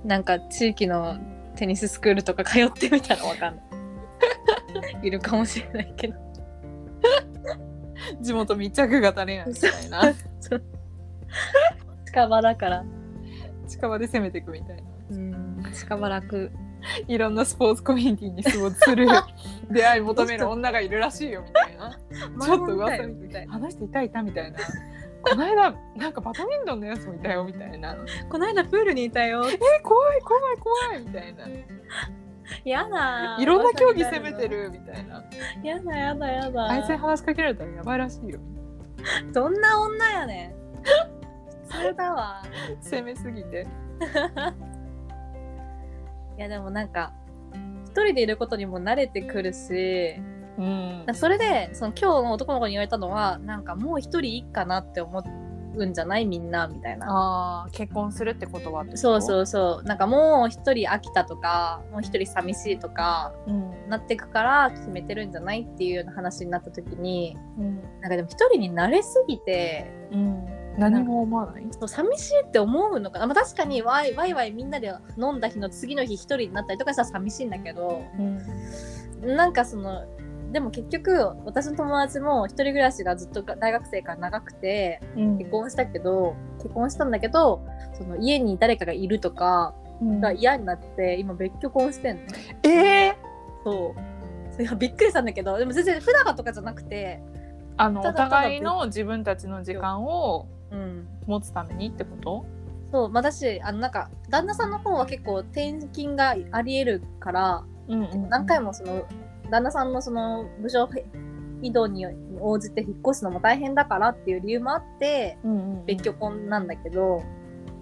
なん。か地域のテニススクールとか通ってみたらわかんない。いるかもしれないけど。
地元密着が足りないみたいな。
近場だから。
近場で攻めていくみたいな。
うん。近場楽。
いろんなスポーツコミュニティに出没する。出会い求める女がいるらしいよみたいなちょっと噂み
みたいな。
話していたいたみたいな。この間なんかバドミントンのやつもいたよみたいな。
この間プールにいたよ。
え怖い怖い怖いみたいな。
やだ
いろんな競技攻めてるみたいな。
やだやだやだ。
あいつに話しかけられたらやばいらしいよ。
どんな女やねん。普通だわ。
攻めすぎて。
いやでもなんか一人でいることにも慣れてくるし
うん。
それでその今日の男の子に言われたのはなんかもう一人いいかなって思うんじゃないみんなみたいな。
あー結婚するって言葉って
そうそううそう。なんかもう一人飽きたとかもう一人寂しいとか
うん。
なってくから決めてるんじゃないっていうような話になった時に
うん。
なんかでも一人に慣れすぎて
うん。何も思わない？
寂しいって思うのかな、まあ、確かにワイワイワイみんなで飲んだ日の次の日一人になったりとかしたら寂しいんだけど
うん。
なんかそのでも結局私の友達も一人暮らしがずっと大学生から長くて
うん。
結婚したけど結婚したんだけどその家に誰かがいるとか
うん。
が嫌になって今別居婚してんの。
ええ
そう。それはびっくりしたんだけどでも全然不仲とかじゃなくて、
あのお互いの自分たちの時間を
うん、
持つためにってこと？
そうまあだしあのなんか旦那さんの方は結構転勤がありえるから
うんうん。
何回もその旦那さんのその部署移動に応じて引っ越すのも大変だからっていう理由もあって
うんうん
別居婚なんだけど、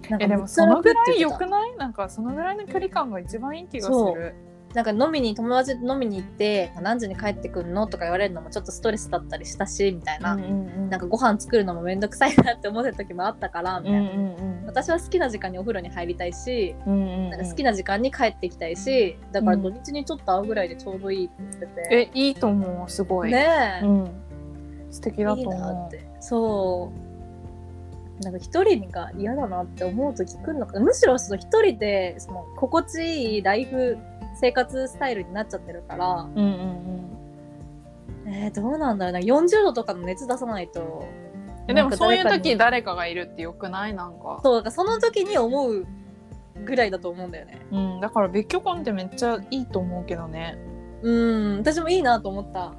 なん
えでもそのぐらい良くない？なんかそのぐらいの距離感が一番いい気がする。
たなんか飲みに友達と飲みに行って何時に帰ってくんの？とか言われるのもちょっとストレスだったりしたしみたいな、
うんうんうん。
なんかご飯作るのもめんどくさいなって思ってた時もあったからみたいな、
うんうんうん。
私は好きな時間にお風呂に入りたいし
うんうんうん。
なんか好きな時間に帰ってきたいしだから土日にちょっと会うぐらいでちょうどいいって言ってて、
えいいと思うすごい。
ねえ、
うん。素敵だと思う。
って。そう。なんか一人が嫌だなって思う時来るのかむしろその一人でその心地いいライフ生活スタイルになっちゃってるから。
うんうんうん。
えー、どうなんだろうな40度とかの熱出さないと。
えでもそういう時誰かがいるってよくない？なんか。
そうだからその時に思うぐらいだと思うんだよね。
うんだから別居婚ってめっちゃいいと思うけどね。
うん私もいいなと思った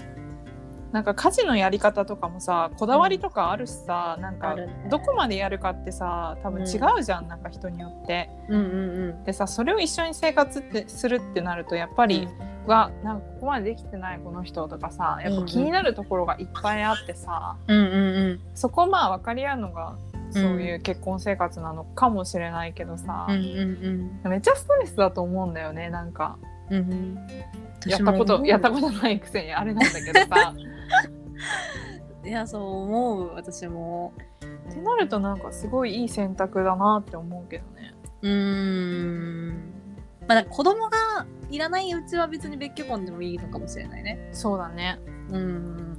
なんか家事のやり方とかもさこだわりとかあるしさ、なんか
あるね。
どこまでやるかってさ多分違うじゃん、なんか人によって。
うんうんうん。
でさそれを一緒に生活ってするってなるとやっぱり、はなんかここまでできてないこの人とかさやっぱ気になるところがいっぱいあってさ、
うんうんうん。
そこまあ分かり合うのがそういう結婚生活なのかもしれないけどさ、
うんうん。
めっちゃストレスだと思うんだよねなんか
うんうん。
やったことやったことないくせにあれなんだけどさ。
い いやそう思う。私も。
ってなるとなんかすごいいい選択だなって思うけどね。
うーん。まあ子供がいらないうちは別に別居婚でもいいのかもしれないね。
そうだね。
うん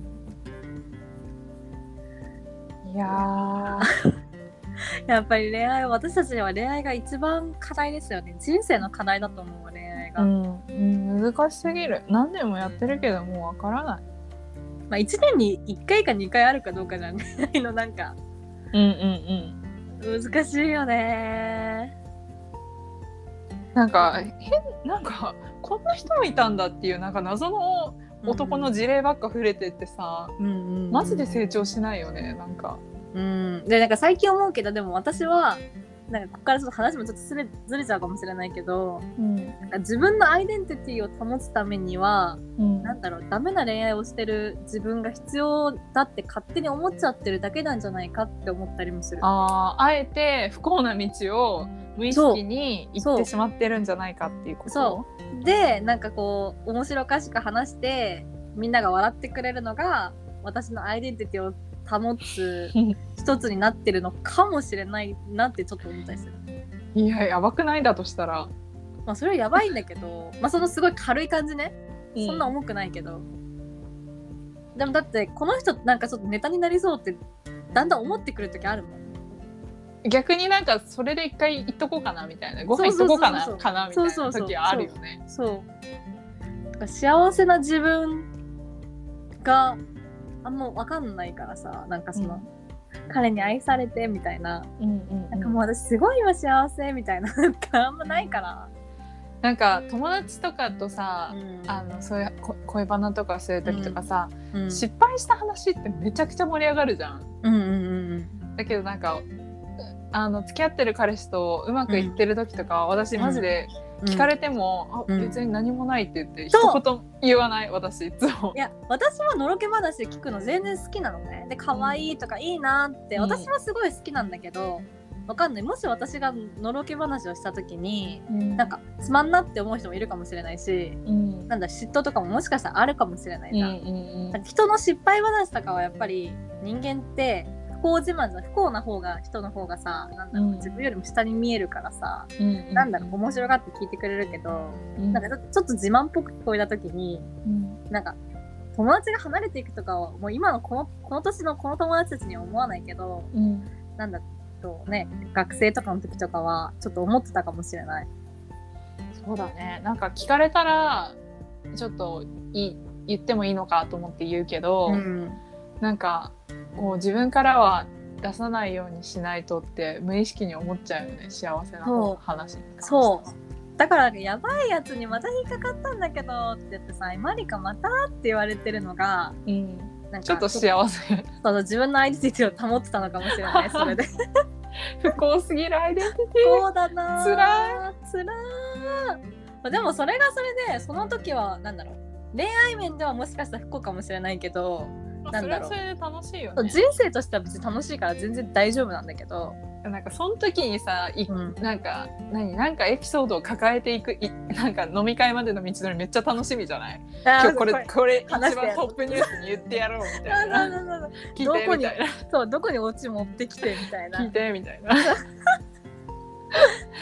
いやー。
やっぱり恋愛私たちには恋愛が一番課題ですよね。人生の課題だと思う恋愛が、
うん、うん、難しすぎる。何年もやってるけどもうわからない。
まあ1年に1回か2回あるかどうかじゃないのなんか。
うんうんうん。
難しいよね。
なんか変なんかこんな人もいたんだっていうなんか謎の男の事例ばっか触れてってさ、
うんうんうん。
マジで成長しないよねなんか。
うん。でなんか最近思うけどでも私はなんかここからちょっと話もちょっとずれずれちゃうかもしれないけど
うん。
なんか自分のアイデンティティを保つためには
うん。
なんだろうダメな恋愛をしてる自分が必要だって勝手に思っちゃってるだけなんじゃないかって思ったりもする。
あーあえて不幸な道を無意識に行ってしまってるんじゃないかっていうこと？
そでなんかこう面白おかしく話してみんなが笑ってくれるのが私のアイデンティティを保つ一つになってるのかもしれないなってちょっと思ったりする。
いややばくない？だとしたら、
まあそれはやばいんだけどまあそのすごい軽い感じね。そんな重くないけど、でもだってこの人なんかちょっとネタになりそうってだんだん思ってくる時あるもん。
逆になんかそれで一回行っとこうかなみたいな。ご飯行っとこうかな
そうそう。そうそう
かなみたい
そうそうそう
な時はあるよね
そう。だから幸せな自分があんま分かんないからさなんかその、彼に愛されてみたいな。
うんうん
なんかもう私すごい今幸せみたいな なんかあんまないから。
なんか友達とかとさ、
うん。
あのそういうこ恋バナとかする時とかさ、
うん。
失敗した話ってめちゃくちゃ盛り上がるじゃん。
うんうんうん
だけどなんかあの付き合ってる彼氏とうまくいってる時とかは、私マジで
うん
聞かれても、
うん。
あ別に何もないって言って一
そう。
言言わない私いつも。
い。や私はのろけ話聞くの全然好きなのね。で可愛いとかいいなって、
うん。
私はすごい好きなんだけどわかんない。もし私がのろけ話をした時になんかつまんなって思う人もいるかもしれないし
うん。
なんだ嫉妬とかももしかしたらあるかもしれないじゃん、
うんうん
な人の失敗話とかはやっぱり人間って不幸自慢じゃ不幸な方が人の方がさなんだろう、
うん。
自分よりも下に見えるからさ、
うん
なんだろう面白がって聞いてくれるけど、
うん。
なんかちょっと自慢っぽく聞こえた時に
うん。
なんか友達が離れていくとかはもう今のこのこの年のこの友達たちには思わないけど
うん。
なんだとね学生とかの時とかはちょっと思ってたかもしれない。
そうだね。なんか聞かれたらちょっといい言ってもいいのかと思って言うけど、
うん
なんかこう自分からは出さないようにしないとって無意識に思っちゃうよね幸せな話に関して。
そう。だからやばいやつにまた引っかかったんだけどって言ってさ「マリカまた?」って言われてるのが
うん、
なんか
ちょっと幸せ。
そうそう自分のアイデンティティを保ってたのかもしれないそれで。
不幸すぎるアイデンティテ
そうだな
つら
つらーでもそれがそれでその時はなんだろう。恋愛面ではもしかしたら不幸かもしれないけど
ィ
なんだろう。
それはそれで楽しいよね。
人生としては別に楽しいから全然大丈夫なんだけど、
なんかその時にさい
うん、
なんか何なんかエピソードを抱えていくい なんか飲み会までの道のりめっちゃ楽しみじゃない？今日これこれ一番トップニュースに言ってやろうみたいな。聞い
どこに
てみたいな。
そうどこにオチ持ってきてみたいな。
聞いてみたいな。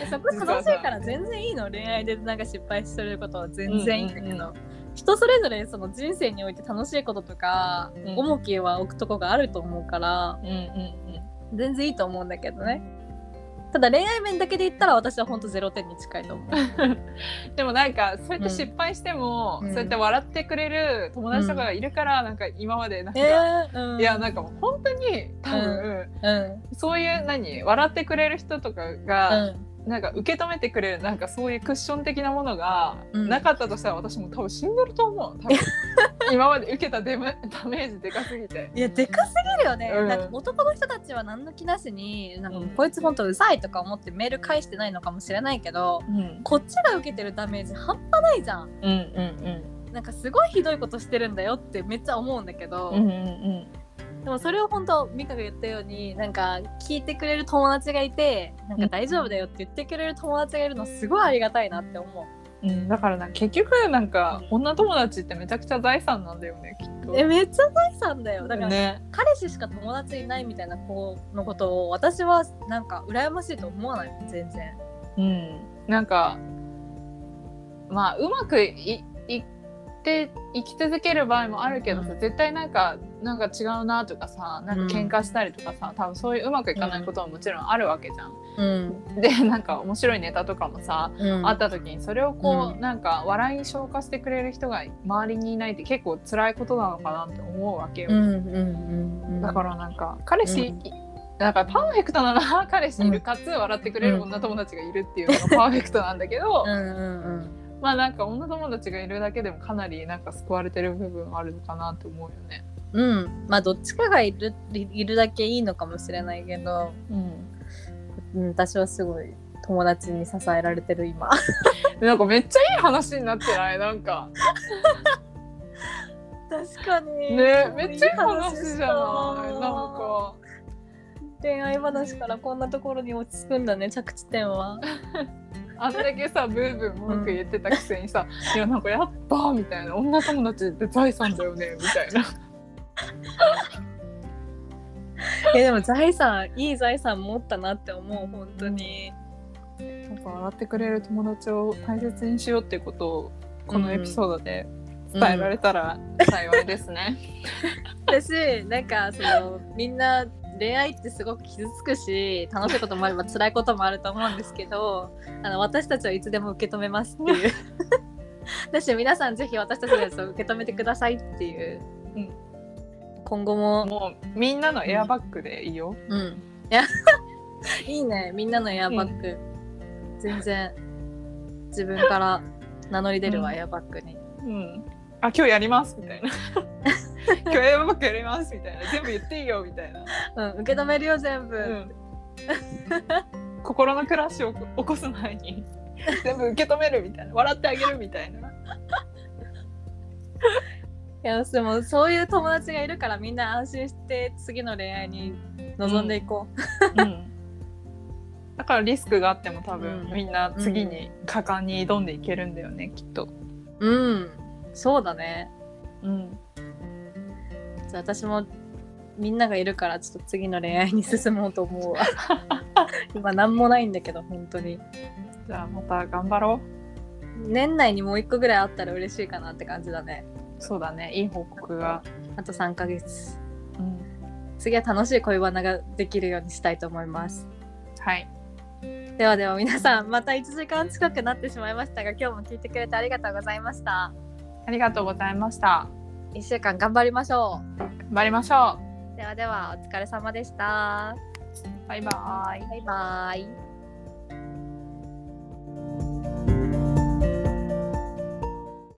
でそこ楽しいから全然いいの？恋愛でなんか失敗してることは全然いいんだけど、
うんうんうん
人それぞれその人生において楽しいこととか、
うん。
重きは置くとこがあると思うから
うんうん
全然いいと思うんだけどね。ただ恋愛面だけで言ったら私はほんと0点に近いと思う。
う んでもなんかそうやって失敗しても、
うん。
そうやって笑ってくれる友達とかがいるから、なんか今までなんか、
えーうん、
いやなんか本当に多分、
うん。
そういう何笑ってくれる人とか
う
が、
ん
なんか受け止めてくれるなんかそういうクッション的なものが
うん。
なかったとしたら私も多分死んでると思う多分。今まで受けたデマダメージでかすぎて。
いやでかすぎるよね、
うん。
なんか男の人たちは何の気なしになんかこいつほんとうざいとか思ってメール返してないのかもしれないけど
うん。
こっちが受けてるダメージ半端ないじゃん
うんうん。
なんかすごいひどいことしてるんだよってめっちゃ思うんだけど、
うんうんうん
でもそれを本当ミカが言ったようになんか聞いてくれる友達がいてなんか大丈夫だよって言ってくれる友達がいるのすごいありがたいなって思う。
うん、だからな結局なんか女友達ってめちゃくちゃ財産なんだよねきっと。
えめっちゃ財産だよ。だから、
ね。
彼氏しか友達いないみたいな子のことを私はなんか羨ましいと思わない？全然。
うん、なんかまあうまくいいって生き続ける場合もあるけどさ、
うん。
絶対なんかなんか違うなとかさなんか喧嘩したりとかさ、多分そういううまくいかないことはもちろんあるわけじゃん。
うん、
でなんか面白いネタとかもさ、
うん、
あった時にそれをこう、
うん
なんか笑いに消化してくれる人が周りにいないって結構辛いことなのかなって思うわけよ。
うんうんうんうん。
だからなんか彼氏、
うん。
だからパーフェクトなのは彼氏いるかつ笑ってくれる女友達がいるっていうのがパーフェクトなんだけど、
うんうんうん
まあなんか女友達がいるだけでもかなりなんか救われてる部分あるのかなと思うよね。
うん。まあどっちかがいるいいるだけいいのかもしれないけど、
うん、
うん、私はすごい友達に支えられてる今。
なんかめっちゃいい話になってない？なんか。
確かに。
ねめっちゃいい話じゃない？なんか。
恋愛話からこんなところに落ち着くんだね着地点は
あんだけさブーブー文句言ってたくせにさ「いやなんかやっぱ」みたいな「女友達って財産だよね」みたいな。
えでも財産いい財産持ったなって思う本当に、
なんか笑ってくれる友達を大切にしようっていうことをこのエピソードで伝えられたら幸いですね。
私なんかそのみんな恋愛ってすごく傷つくし楽しいこともあれば辛いこともあると思うんですけど あの私たちはいつでも受け止めますっていう。だし皆さんぜひ私たちのやつを受け止めてくださいっていう、
うん。
今後も、
もうみんなのエアバッグでいいよ。
うん、いや いいね。みんなのエアバッグ、全然自分から名乗り出るわ、
うん。
エアバッグに。
うん。あ今日やりますみたいな。今日エアバッグやりますみたいな。全部言っていいよみたいな。
うん受け止めるよ全部、
うん。心のクラッシュを起こす前に全部受け止めるみたいな。笑ってあげるみたいな。
いやでもそういう友達がいるからみんな安心して次の恋愛に臨んでいこ
うん。だからリスクがあっても多分、
うん
みんな次に果敢に挑んでいけるんだよねきっと。
ううんそうだね
うん。
じゃあ私もみんながいるからちょっと次の恋愛に進もうと思うわ今何もないんだけど本当に
じゃあまた頑張ろ
年内にもう一個ぐらいあったら嬉しいかなって感じだね
う。そうだね。いい報告が。
あと3ヶ月
うん。
次は楽しい恋バナができるようにしたいと思います
はい。
ではでは皆さんまた1時間近くなってしまいましたが今日も聞いてくれてありがとうございました
ありがとうございました。
1週間頑張りましょう。
頑張りましょ
う。ではではお疲れ様でした。
バイバーイ。
バイバイ。